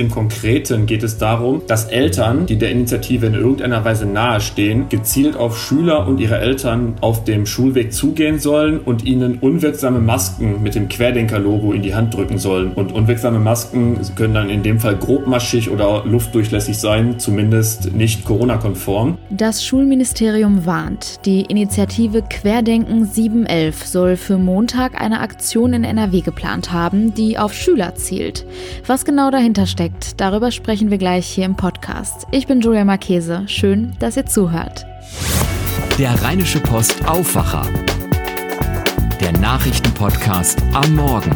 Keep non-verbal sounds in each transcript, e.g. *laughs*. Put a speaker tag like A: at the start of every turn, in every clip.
A: Im Konkreten geht es darum, dass Eltern, die der Initiative in irgendeiner Weise nahestehen, gezielt auf Schüler und ihre Eltern auf dem Schulweg zugehen sollen und ihnen unwirksame Masken mit dem Querdenker-Logo in die Hand drücken sollen. Und unwirksame Masken können dann in dem Fall grobmaschig oder luftdurchlässig sein, zumindest nicht Corona-konform.
B: Das Schulministerium warnt, die Initiative Querdenken 711 soll für Montag eine Aktion in NRW geplant haben, die auf Schüler zielt. Was genau dahinter steckt, Projekt. Darüber sprechen wir gleich hier im Podcast. Ich bin Julia Marchese. Schön, dass ihr zuhört.
C: Der Rheinische Post Aufwacher. Der Nachrichtenpodcast am Morgen.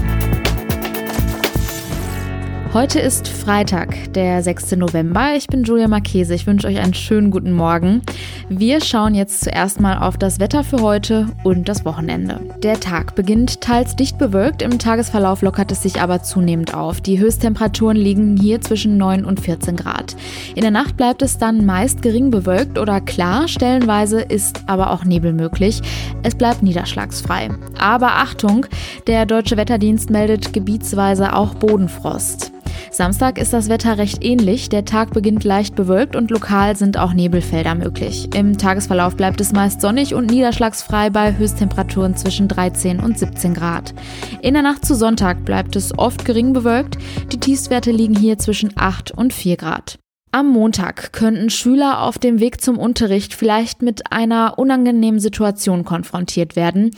B: Heute ist Freitag, der 6. November. Ich bin Julia Marchese. Ich wünsche euch einen schönen guten Morgen. Wir schauen jetzt zuerst mal auf das Wetter für heute und das Wochenende. Der Tag beginnt teils dicht bewölkt, im Tagesverlauf lockert es sich aber zunehmend auf. Die Höchsttemperaturen liegen hier zwischen 9 und 14 Grad. In der Nacht bleibt es dann meist gering bewölkt oder klar, stellenweise ist aber auch Nebel möglich. Es bleibt niederschlagsfrei. Aber Achtung, der Deutsche Wetterdienst meldet gebietsweise auch Bodenfrost. Samstag ist das Wetter recht ähnlich. Der Tag beginnt leicht bewölkt und lokal sind auch Nebelfelder möglich. Im Tagesverlauf bleibt es meist sonnig und niederschlagsfrei bei Höchsttemperaturen zwischen 13 und 17 Grad. In der Nacht zu Sonntag bleibt es oft gering bewölkt. Die Tiefstwerte liegen hier zwischen 8 und 4 Grad. Am Montag könnten Schüler auf dem Weg zum Unterricht vielleicht mit einer unangenehmen Situation konfrontiert werden,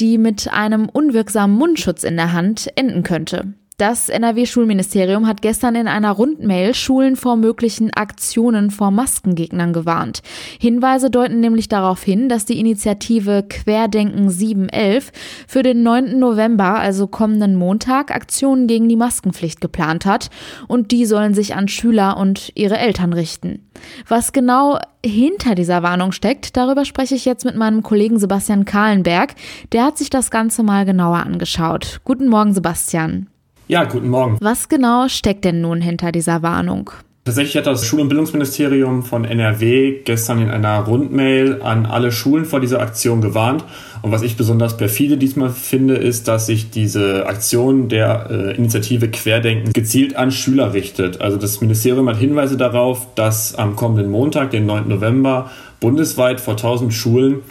B: die mit einem unwirksamen Mundschutz in der Hand enden könnte. Das NRW-Schulministerium hat gestern in einer Rundmail Schulen vor möglichen Aktionen vor Maskengegnern gewarnt. Hinweise deuten nämlich darauf hin, dass die Initiative Querdenken 711 für den 9. November, also kommenden Montag, Aktionen gegen die Maskenpflicht geplant hat und die sollen sich an Schüler und ihre Eltern richten. Was genau hinter dieser Warnung steckt, darüber spreche ich jetzt mit meinem Kollegen Sebastian Kahlenberg. Der hat sich das Ganze mal genauer angeschaut. Guten Morgen, Sebastian.
A: Ja, guten Morgen.
B: Was genau steckt denn nun hinter dieser Warnung?
A: Tatsächlich hat das Schul- und Bildungsministerium von NRW gestern in einer Rundmail an alle Schulen vor dieser Aktion gewarnt. Und was ich besonders perfide diesmal finde, ist, dass sich diese Aktion der äh, Initiative Querdenken gezielt an Schüler richtet. Also das Ministerium hat Hinweise darauf, dass am kommenden Montag, den 9. November, bundesweit vor 1000 Schulen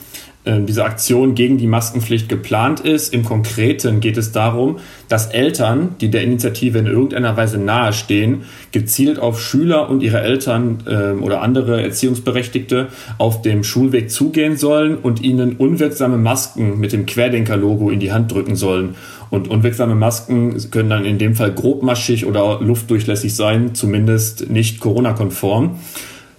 A: diese Aktion gegen die Maskenpflicht geplant ist. Im Konkreten geht es darum, dass Eltern, die der Initiative in irgendeiner Weise nahestehen, gezielt auf Schüler und ihre Eltern äh, oder andere Erziehungsberechtigte auf dem Schulweg zugehen sollen und ihnen unwirksame Masken mit dem Querdenker-Logo in die Hand drücken sollen. Und unwirksame Masken können dann in dem Fall grobmaschig oder luftdurchlässig sein, zumindest nicht Corona-konform.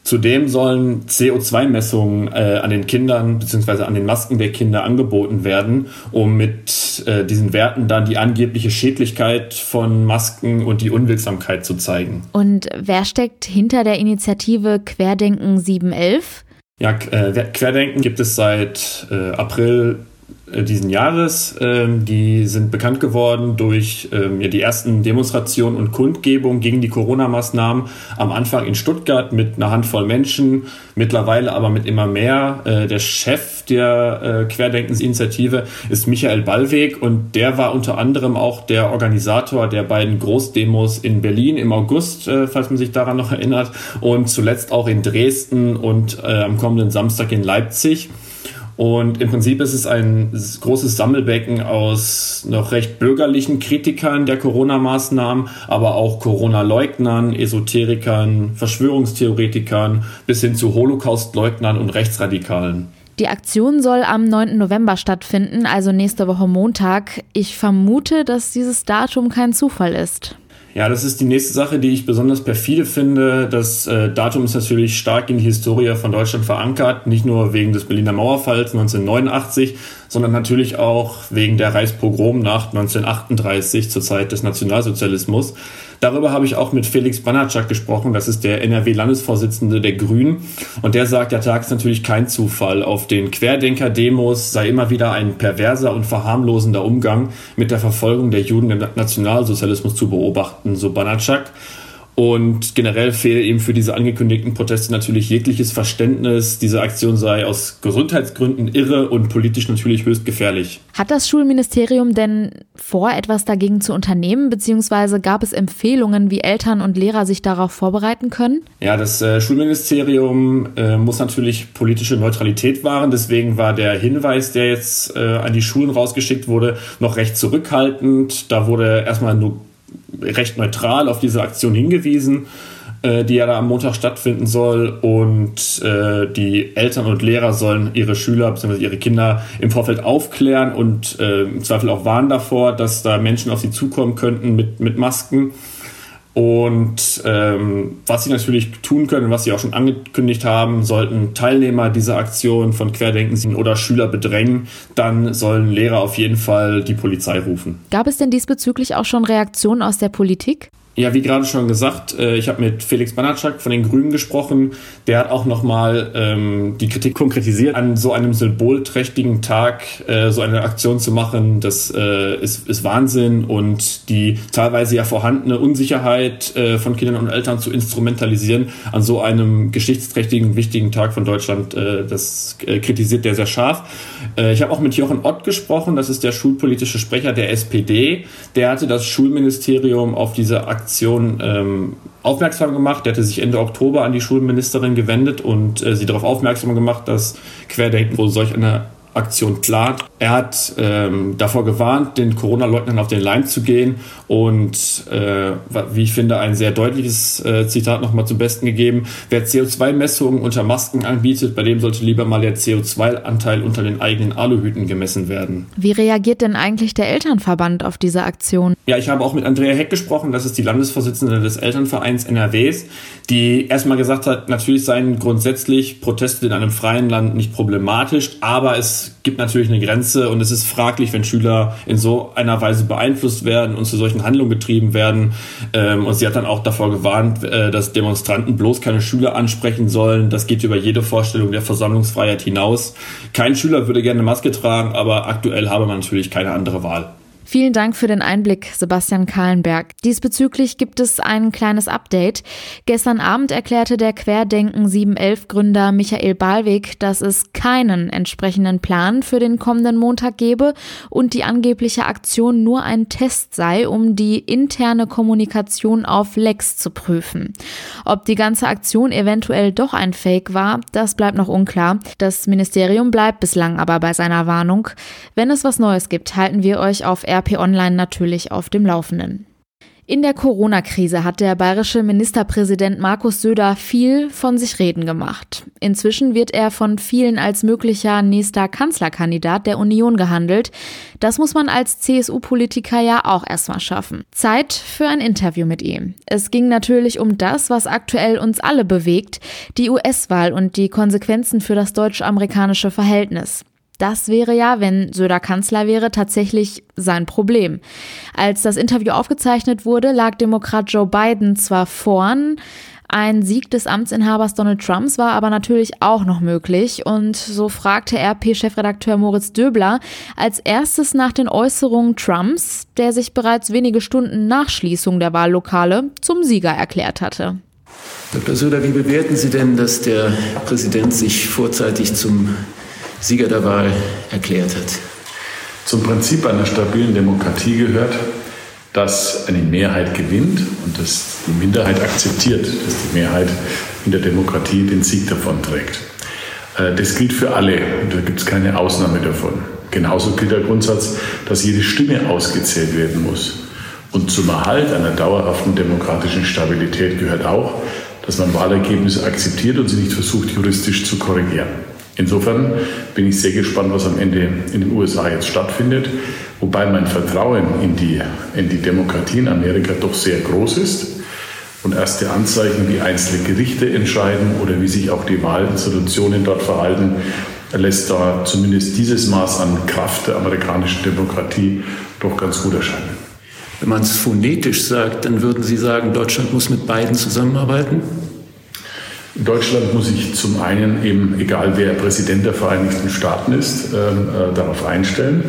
A: Zudem sollen CO2-Messungen äh, an den Kindern bzw. an den Masken der Kinder angeboten werden, um mit äh, diesen Werten dann die angebliche Schädlichkeit von Masken und die Unwirksamkeit zu zeigen.
B: Und wer steckt hinter der Initiative Querdenken 711?
A: Ja, äh, Querdenken gibt es seit äh, April diesen Jahres. Ähm, die sind bekannt geworden durch ähm, ja, die ersten Demonstrationen und Kundgebungen gegen die Corona-Maßnahmen. Am Anfang in Stuttgart mit einer Handvoll Menschen, mittlerweile aber mit immer mehr. Äh, der Chef der äh, Querdenkensinitiative ist Michael Ballweg und der war unter anderem auch der Organisator der beiden Großdemos in Berlin im August, äh, falls man sich daran noch erinnert, und zuletzt auch in Dresden und äh, am kommenden Samstag in Leipzig. Und im Prinzip ist es ein großes Sammelbecken aus noch recht bürgerlichen Kritikern der Corona-Maßnahmen, aber auch Corona-Leugnern, Esoterikern, Verschwörungstheoretikern bis hin zu Holocaust-Leugnern und Rechtsradikalen.
B: Die Aktion soll am 9. November stattfinden, also nächste Woche Montag. Ich vermute, dass dieses Datum kein Zufall ist.
A: Ja, das ist die nächste Sache, die ich besonders perfide finde. Das äh, Datum ist natürlich stark in die Historie von Deutschland verankert, nicht nur wegen des Berliner Mauerfalls 1989, sondern natürlich auch wegen der Reichspogromnacht 1938 zur Zeit des Nationalsozialismus. Darüber habe ich auch mit Felix Banatschak gesprochen, das ist der NRW-Landesvorsitzende der Grünen. Und der sagt, der Tag ist natürlich kein Zufall. Auf den Querdenker-Demos sei immer wieder ein perverser und verharmlosender Umgang mit der Verfolgung der Juden im Nationalsozialismus zu beobachten, so Banatschak. Und generell fehle ihm für diese angekündigten Proteste natürlich jegliches Verständnis. Diese Aktion sei aus Gesundheitsgründen irre und politisch natürlich höchst gefährlich.
B: Hat das Schulministerium denn vor, etwas dagegen zu unternehmen, beziehungsweise gab es Empfehlungen, wie Eltern und Lehrer sich darauf vorbereiten können?
A: Ja, das äh, Schulministerium äh, muss natürlich politische Neutralität wahren. Deswegen war der Hinweis, der jetzt äh, an die Schulen rausgeschickt wurde, noch recht zurückhaltend. Da wurde erstmal nur recht neutral auf diese Aktion hingewiesen, äh, die ja da am Montag stattfinden soll. Und äh, die Eltern und Lehrer sollen ihre Schüler bzw. ihre Kinder im Vorfeld aufklären und äh, im Zweifel auch warnen davor, dass da Menschen auf sie zukommen könnten mit, mit Masken. Und ähm, was sie natürlich tun können, was sie auch schon angekündigt haben, sollten Teilnehmer dieser Aktion von Querdenken oder Schüler bedrängen, dann sollen Lehrer auf jeden Fall die Polizei rufen.
B: Gab es denn diesbezüglich auch schon Reaktionen aus der Politik?
A: Ja, wie gerade schon gesagt, äh, ich habe mit Felix Banatschak von den Grünen gesprochen. Der hat auch nochmal ähm, die Kritik konkretisiert. An so einem symbolträchtigen Tag äh, so eine Aktion zu machen, das äh, ist, ist Wahnsinn und die teilweise ja vorhandene Unsicherheit äh, von Kindern und Eltern zu instrumentalisieren an so einem geschichtsträchtigen, wichtigen Tag von Deutschland, äh, das äh, kritisiert der sehr scharf. Äh, ich habe auch mit Jochen Ott gesprochen, das ist der schulpolitische Sprecher der SPD. Der hatte das Schulministerium auf diese Aktion Aktion ähm, aufmerksam gemacht. Der hatte sich Ende Oktober an die Schulministerin gewendet und äh, sie darauf aufmerksam gemacht, dass Querdenken wohl solch eine Aktion plant. Er hat ähm, davor gewarnt, den Corona-Leugnern auf den Leim zu gehen und, äh, wie ich finde, ein sehr deutliches äh, Zitat nochmal zum Besten gegeben. Wer CO2-Messungen unter Masken anbietet, bei dem sollte lieber mal der CO2-Anteil unter den eigenen Aluhüten gemessen werden.
B: Wie reagiert denn eigentlich der Elternverband auf diese Aktion?
A: Ja, ich habe auch mit Andrea Heck gesprochen, das ist die Landesvorsitzende des Elternvereins NRWs, die erstmal gesagt hat, natürlich seien grundsätzlich Proteste in einem freien Land nicht problematisch, aber es gibt natürlich eine Grenze und es ist fraglich, wenn Schüler in so einer Weise beeinflusst werden und zu solchen Handlungen getrieben werden. Ähm, und sie hat dann auch davor gewarnt, äh, dass Demonstranten bloß keine Schüler ansprechen sollen. Das geht über jede Vorstellung der Versammlungsfreiheit hinaus. Kein Schüler würde gerne Maske tragen, aber aktuell habe man natürlich keine andere Wahl.
B: Vielen Dank für den Einblick, Sebastian Kahlenberg. Diesbezüglich gibt es ein kleines Update. Gestern Abend erklärte der Querdenken 711 Gründer Michael Ballweg, dass es keinen entsprechenden Plan für den kommenden Montag gebe und die angebliche Aktion nur ein Test sei, um die interne Kommunikation auf Lex zu prüfen. Ob die ganze Aktion eventuell doch ein Fake war, das bleibt noch unklar. Das Ministerium bleibt bislang aber bei seiner Warnung. Wenn es was Neues gibt, halten wir euch auf RP Online natürlich auf dem Laufenden. In der Corona-Krise hat der bayerische Ministerpräsident Markus Söder viel von sich reden gemacht. Inzwischen wird er von vielen als möglicher nächster Kanzlerkandidat der Union gehandelt. Das muss man als CSU-Politiker ja auch erstmal schaffen. Zeit für ein Interview mit ihm. Es ging natürlich um das, was aktuell uns alle bewegt, die US-Wahl und die Konsequenzen für das deutsch-amerikanische Verhältnis. Das wäre ja, wenn Söder Kanzler wäre, tatsächlich sein Problem. Als das Interview aufgezeichnet wurde, lag Demokrat Joe Biden zwar vorn, ein Sieg des Amtsinhabers Donald Trumps war aber natürlich auch noch möglich und so fragte RP-Chefredakteur Moritz Döbler als erstes nach den Äußerungen Trumps, der sich bereits wenige Stunden nach Schließung der Wahllokale zum Sieger erklärt hatte.
D: Dr. Söder, wie bewerten Sie denn, dass der Präsident sich vorzeitig zum Sieger der Wahl erklärt hat.
E: Zum Prinzip einer stabilen Demokratie gehört, dass eine Mehrheit gewinnt und dass die Minderheit akzeptiert, dass die Mehrheit in der Demokratie den Sieg davonträgt. Äh, das gilt für alle und da gibt es keine Ausnahme davon. Genauso gilt der Grundsatz, dass jede Stimme ausgezählt werden muss. Und zum Erhalt einer dauerhaften demokratischen Stabilität gehört auch, dass man Wahlergebnisse akzeptiert und sie nicht versucht, juristisch zu korrigieren. Insofern bin ich sehr gespannt, was am Ende in den USA jetzt stattfindet, wobei mein Vertrauen in die, in die Demokratie in Amerika doch sehr groß ist. Und erste Anzeichen, wie einzelne Gerichte entscheiden oder wie sich auch die Wahlinstitutionen dort verhalten, lässt da zumindest dieses Maß an Kraft der amerikanischen Demokratie doch ganz gut erscheinen.
D: Wenn man es phonetisch sagt, dann würden Sie sagen, Deutschland muss mit beiden zusammenarbeiten?
E: In Deutschland muss sich zum einen eben, egal wer Präsident der Vereinigten Staaten ist, ähm, äh, darauf einstellen,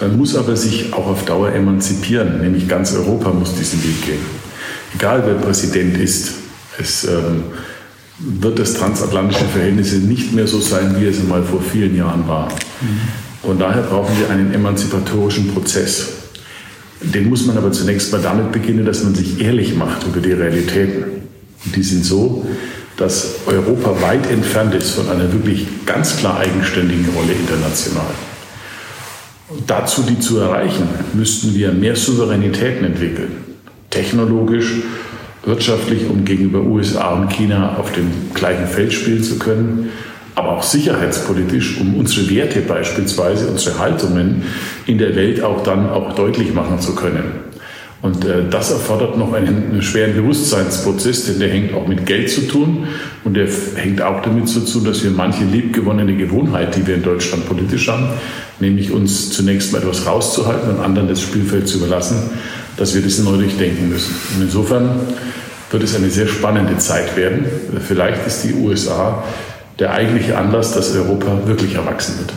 E: Man muss aber sich auch auf Dauer emanzipieren, nämlich ganz Europa muss diesen Weg gehen. egal wer Präsident ist, es ähm, wird das transatlantische Verhältnis nicht mehr so sein, wie es einmal vor vielen Jahren war. Und daher brauchen wir einen emanzipatorischen Prozess. Den muss man aber zunächst mal damit beginnen, dass man sich ehrlich macht über die Realitäten. Und die sind so, dass Europa weit entfernt ist von einer wirklich ganz klar eigenständigen Rolle international. Und dazu, die zu erreichen, müssten wir mehr Souveränitäten entwickeln. Technologisch, wirtschaftlich, um gegenüber USA und China auf dem gleichen Feld spielen zu können, aber auch sicherheitspolitisch, um unsere Werte beispielsweise, unsere Haltungen in der Welt auch dann auch deutlich machen zu können. Und äh, das erfordert noch einen, einen, schweren Bewusstseinsprozess, denn der hängt auch mit Geld zu tun und der hängt auch damit zu tun, dass wir manche liebgewonnene Gewohnheit, die wir in Deutschland politisch haben, nämlich uns zunächst mal etwas rauszuhalten und anderen das Spielfeld zu überlassen, dass wir das neu durchdenken müssen. Und insofern wird es eine sehr spannende Zeit werden. Vielleicht ist die USA der eigentliche Anlass, dass Europa wirklich erwachsen wird.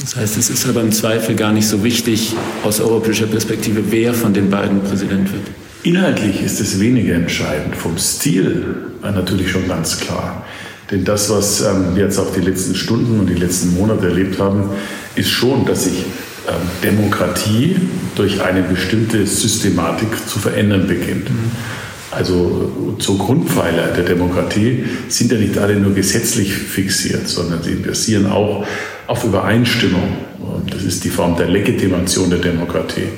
D: Das heißt, es ist aber im Zweifel gar nicht so wichtig aus europäischer Perspektive, wer von den beiden Präsident wird.
E: Inhaltlich ist es weniger entscheidend. Vom Stil natürlich schon ganz klar. Denn das, was ähm, wir jetzt auch die letzten Stunden und die letzten Monate erlebt haben, ist schon, dass sich ähm, Demokratie durch eine bestimmte Systematik zu verändern beginnt. Also so Grundpfeiler der Demokratie sind ja nicht alle nur gesetzlich fixiert, sondern sie basieren auch auf Übereinstimmung. Das ist die Form der Legitimation der Demokratie.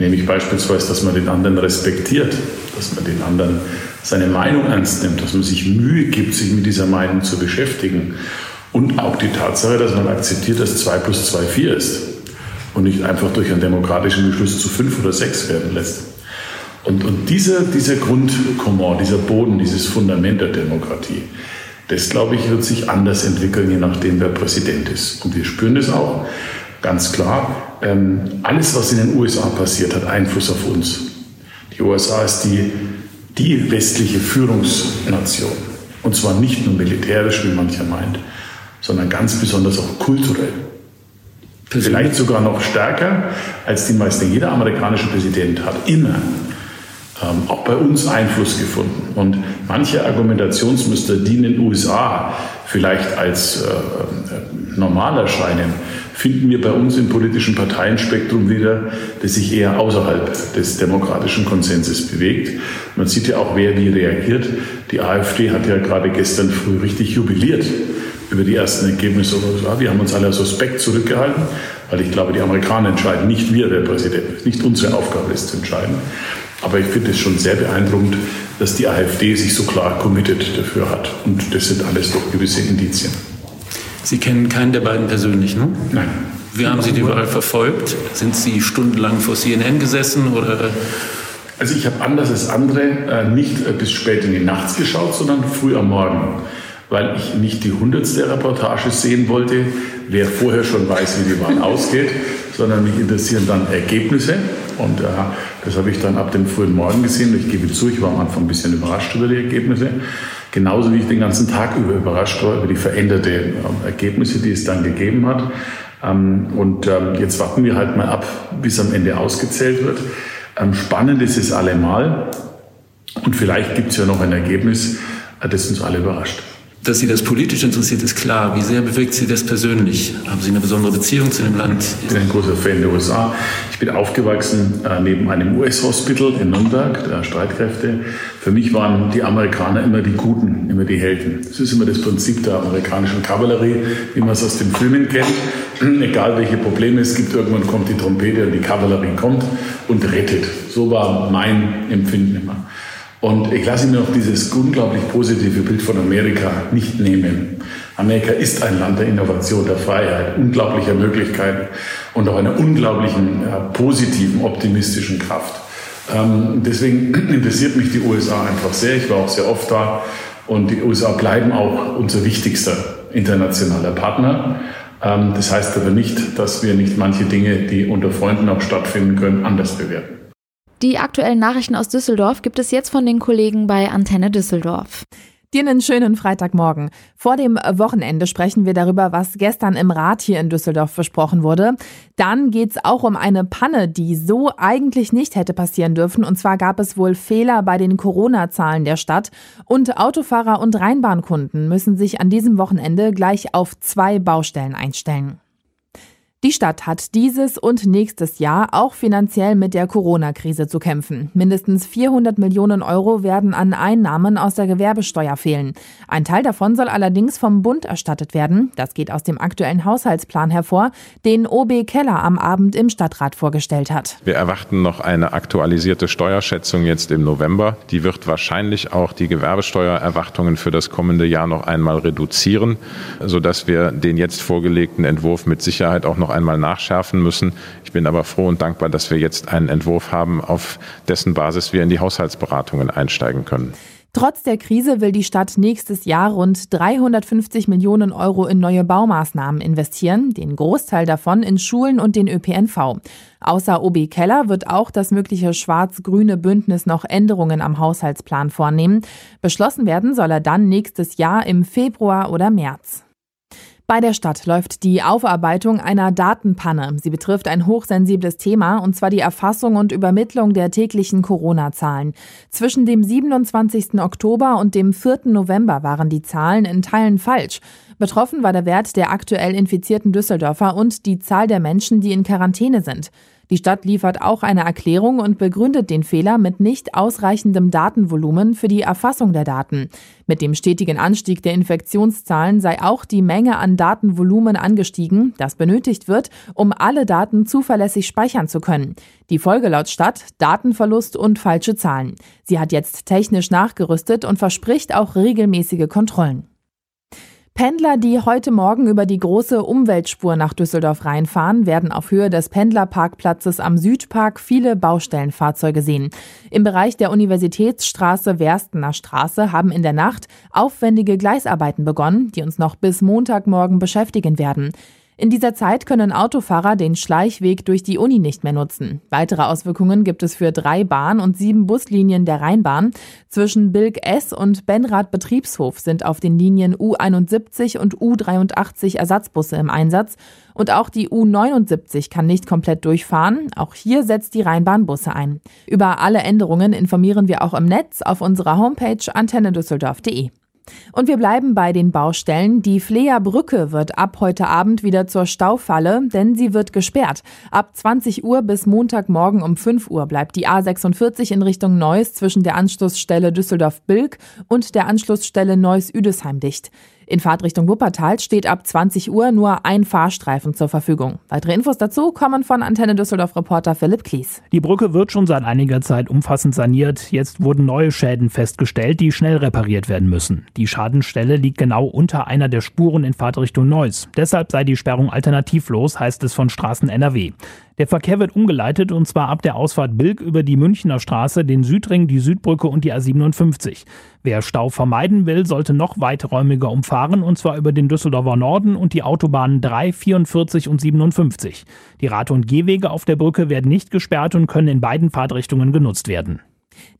E: Nämlich beispielsweise, dass man den anderen respektiert, dass man den anderen seine Meinung ernst nimmt, dass man sich Mühe gibt, sich mit dieser Meinung zu beschäftigen. Und auch die Tatsache, dass man akzeptiert, dass 2 plus 2 4 ist und nicht einfach durch einen demokratischen Beschluss zu 5 oder 6 werden lässt. Und, und dieser, dieser Grundkommun, dieser Boden, dieses Fundament der Demokratie, das, glaube ich, wird sich anders entwickeln, je nachdem, wer Präsident ist. Und wir spüren das auch ganz klar. Ähm, alles, was in den USA passiert, hat Einfluss auf uns. Die USA ist die, die westliche Führungsnation. Und zwar nicht nur militärisch, wie mancher meint, sondern ganz besonders auch kulturell. Vielleicht sogar noch stärker, als die meisten. Jeder amerikanische Präsident hat immer ähm, auch bei uns Einfluss gefunden. Und manche Argumentationsmuster, die in den USA vielleicht als äh, äh, normal erscheinen, finden wir bei uns im politischen Parteienspektrum wieder, das sich eher außerhalb des demokratischen Konsenses bewegt. Man sieht ja auch, wer wie reagiert. Die AfD hat ja gerade gestern früh richtig jubiliert über die ersten Ergebnisse. Wir haben uns alle suspekt zurückgehalten, weil ich glaube, die Amerikaner entscheiden, nicht wir, der Präsident. Nicht unsere Aufgabe ist zu entscheiden. Aber ich finde es schon sehr beeindruckend, dass die AfD sich so klar committed dafür hat. Und das sind alles doch gewisse Indizien.
D: Sie kennen keinen der beiden persönlich, ne?
E: Nein.
D: Wie haben Sie die Wahl verfolgt? Sind Sie stundenlang vor CNN gesessen oder?
E: Also ich habe anders als andere äh, nicht äh, bis spät in die Nacht geschaut, sondern früh am Morgen, weil ich nicht die hundertste Reportage sehen wollte, wer vorher schon weiß, wie die Wahl *laughs* ausgeht, sondern mich interessieren dann Ergebnisse. Und äh, das habe ich dann ab dem frühen Morgen gesehen. Ich gebe zu, ich war am Anfang ein bisschen überrascht über die Ergebnisse. Genauso wie ich den ganzen Tag über überrascht war über die veränderten äh, Ergebnisse, die es dann gegeben hat. Ähm, und ähm, jetzt warten wir halt mal ab, bis am Ende ausgezählt wird. Ähm, spannend ist es allemal. Und vielleicht gibt es ja noch ein Ergebnis, äh, das uns alle überrascht.
D: Dass Sie das politisch interessiert, ist klar. Wie sehr bewegt Sie das persönlich? Haben Sie eine besondere Beziehung zu dem Land?
E: Ich bin ein großer Fan der USA. Ich bin aufgewachsen äh, neben einem US-Hospital in Nürnberg, der Streitkräfte. Für mich waren die Amerikaner immer die Guten, immer die Helden. Das ist immer das Prinzip der amerikanischen Kavallerie, wie man es aus den Filmen kennt. *clears throat* Egal welche Probleme es gibt, irgendwann kommt die Trompete und die Kavallerie kommt und rettet. So war mein Empfinden immer. Und ich lasse mir noch dieses unglaublich positive Bild von Amerika nicht nehmen. Amerika ist ein Land der Innovation, der Freiheit, unglaublicher Möglichkeiten und auch einer unglaublichen ja, positiven, optimistischen Kraft. Ähm, deswegen *clears throat* interessiert mich die USA einfach sehr. Ich war auch sehr oft da und die USA bleiben auch unser wichtigster internationaler Partner. Ähm, das heißt aber nicht, dass wir nicht manche Dinge, die unter Freunden auch stattfinden können, anders bewerten.
B: Die aktuellen Nachrichten aus Düsseldorf gibt es jetzt von den Kollegen bei Antenne Düsseldorf.
F: Dir einen schönen Freitagmorgen. Vor dem Wochenende sprechen wir darüber, was gestern im Rat hier in Düsseldorf besprochen wurde. Dann geht's auch um eine Panne, die so eigentlich nicht hätte passieren dürfen. Und zwar gab es wohl Fehler bei den Corona-Zahlen der Stadt. Und Autofahrer und Rheinbahnkunden müssen sich an diesem Wochenende gleich auf zwei Baustellen einstellen. Die Stadt hat dieses und nächstes Jahr auch finanziell mit der Corona-Krise zu kämpfen. Mindestens 400 Millionen Euro werden an Einnahmen aus der Gewerbesteuer fehlen. Ein Teil davon soll allerdings vom Bund erstattet werden. Das geht aus dem aktuellen Haushaltsplan hervor, den OB Keller am Abend im Stadtrat vorgestellt hat.
G: Wir erwarten noch eine aktualisierte Steuerschätzung jetzt im November. Die wird wahrscheinlich auch die Gewerbesteuererwartungen für das kommende Jahr noch einmal reduzieren, sodass wir den jetzt vorgelegten Entwurf mit Sicherheit auch noch noch einmal nachschärfen müssen. Ich bin aber froh und dankbar, dass wir jetzt einen Entwurf haben, auf dessen Basis wir in die Haushaltsberatungen einsteigen können.
F: Trotz der Krise will die Stadt nächstes Jahr rund 350 Millionen Euro in neue Baumaßnahmen investieren, den Großteil davon in Schulen und den ÖPNV. Außer OB Keller wird auch das mögliche schwarz-grüne Bündnis noch Änderungen am Haushaltsplan vornehmen. Beschlossen werden soll er dann nächstes Jahr im Februar oder März. Bei der Stadt läuft die Aufarbeitung einer Datenpanne. Sie betrifft ein hochsensibles Thema, und zwar die Erfassung und Übermittlung der täglichen Corona-Zahlen. Zwischen dem 27. Oktober und dem 4. November waren die Zahlen in Teilen falsch. Betroffen war der Wert der aktuell infizierten Düsseldorfer und die Zahl der Menschen, die in Quarantäne sind. Die Stadt liefert auch eine Erklärung und begründet den Fehler mit nicht ausreichendem Datenvolumen für die Erfassung der Daten. Mit dem stetigen Anstieg der Infektionszahlen sei auch die Menge an Datenvolumen angestiegen, das benötigt wird, um alle Daten zuverlässig speichern zu können. Die Folge laut Stadt Datenverlust und falsche Zahlen. Sie hat jetzt technisch nachgerüstet und verspricht auch regelmäßige Kontrollen. Pendler, die heute Morgen über die große Umweltspur nach Düsseldorf reinfahren, werden auf Höhe des Pendlerparkplatzes am Südpark viele Baustellenfahrzeuge sehen. Im Bereich der Universitätsstraße Werstener Straße haben in der Nacht aufwendige Gleisarbeiten begonnen, die uns noch bis Montagmorgen beschäftigen werden. In dieser Zeit können Autofahrer den Schleichweg durch die Uni nicht mehr nutzen. Weitere Auswirkungen gibt es für drei Bahn- und sieben Buslinien der Rheinbahn. Zwischen Bilk S und Benrad Betriebshof sind auf den Linien U71 und U83 Ersatzbusse im Einsatz. Und auch die U79 kann nicht komplett durchfahren. Auch hier setzt die Rheinbahn Busse ein. Über alle Änderungen informieren wir auch im Netz auf unserer Homepage antennedüsseldorf.de. Und wir bleiben bei den Baustellen. Die Fleer Brücke wird ab heute Abend wieder zur Staufalle, denn sie wird gesperrt. Ab 20 Uhr bis Montagmorgen um 5 Uhr bleibt die A46 in Richtung Neuss zwischen der Anschlussstelle Düsseldorf-Bilk und der Anschlussstelle Neuss-Üdesheim dicht. In Fahrtrichtung Wuppertal steht ab 20 Uhr nur ein Fahrstreifen zur Verfügung. Weitere Infos dazu kommen von Antenne Düsseldorf Reporter Philipp Klies.
H: Die Brücke wird schon seit einiger Zeit umfassend saniert. Jetzt wurden neue Schäden festgestellt, die schnell repariert werden müssen. Die Schadenstelle liegt genau unter einer der Spuren in Fahrtrichtung Neuss. Deshalb sei die Sperrung alternativlos, heißt es von Straßen NRW. Der Verkehr wird umgeleitet und zwar ab der Ausfahrt Bilk über die Münchner Straße, den Südring, die Südbrücke und die A57. Wer Stau vermeiden will, sollte noch weiträumiger umfahren und zwar über den Düsseldorfer Norden und die Autobahnen 3, 44 und 57. Die Rad- und Gehwege auf der Brücke werden nicht gesperrt und können in beiden Fahrtrichtungen genutzt werden.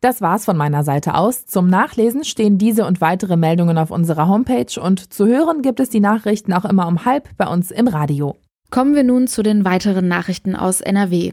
F: Das war's von meiner Seite aus. Zum Nachlesen stehen diese und weitere Meldungen auf unserer Homepage und zu hören gibt es die Nachrichten auch immer um halb bei uns im Radio. Kommen wir nun zu den weiteren Nachrichten aus NRW.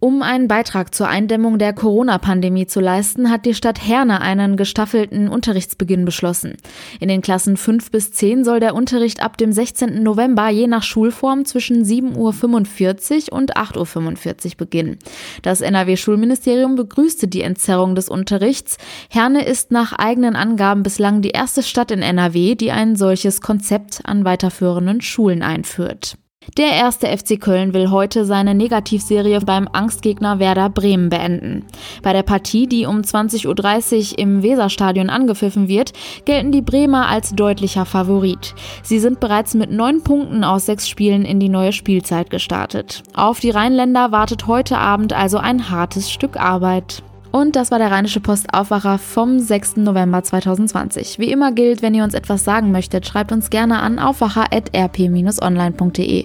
F: Um einen Beitrag zur Eindämmung der Corona-Pandemie zu leisten, hat die Stadt Herne einen gestaffelten Unterrichtsbeginn beschlossen. In den Klassen 5 bis 10 soll der Unterricht ab dem 16. November je nach Schulform zwischen 7.45 Uhr und 8.45 Uhr beginnen. Das NRW-Schulministerium begrüßte die Entzerrung des Unterrichts. Herne ist nach eigenen Angaben bislang die erste Stadt in NRW, die ein solches Konzept an weiterführenden Schulen einführt. Der erste FC Köln will heute seine Negativserie beim Angstgegner Werder Bremen beenden. Bei der Partie, die um 20.30 Uhr im Weserstadion angepfiffen wird, gelten die Bremer als deutlicher Favorit. Sie sind bereits mit neun Punkten aus sechs Spielen in die neue Spielzeit gestartet. Auf die Rheinländer wartet heute Abend also ein hartes Stück Arbeit. Und das war der Rheinische Post Aufwacher vom 6. November 2020. Wie immer gilt, wenn ihr uns etwas sagen möchtet, schreibt uns gerne an aufwacher.rp-online.de.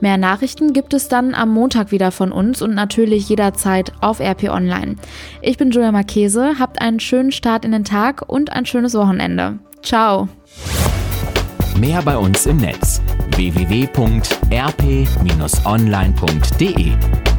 F: Mehr Nachrichten gibt es dann am Montag wieder von uns und natürlich jederzeit auf RP Online. Ich bin Julia Marchese, habt einen schönen Start in den Tag und ein schönes Wochenende.
B: Ciao.
C: Mehr bei uns im Netz www.rp-online.de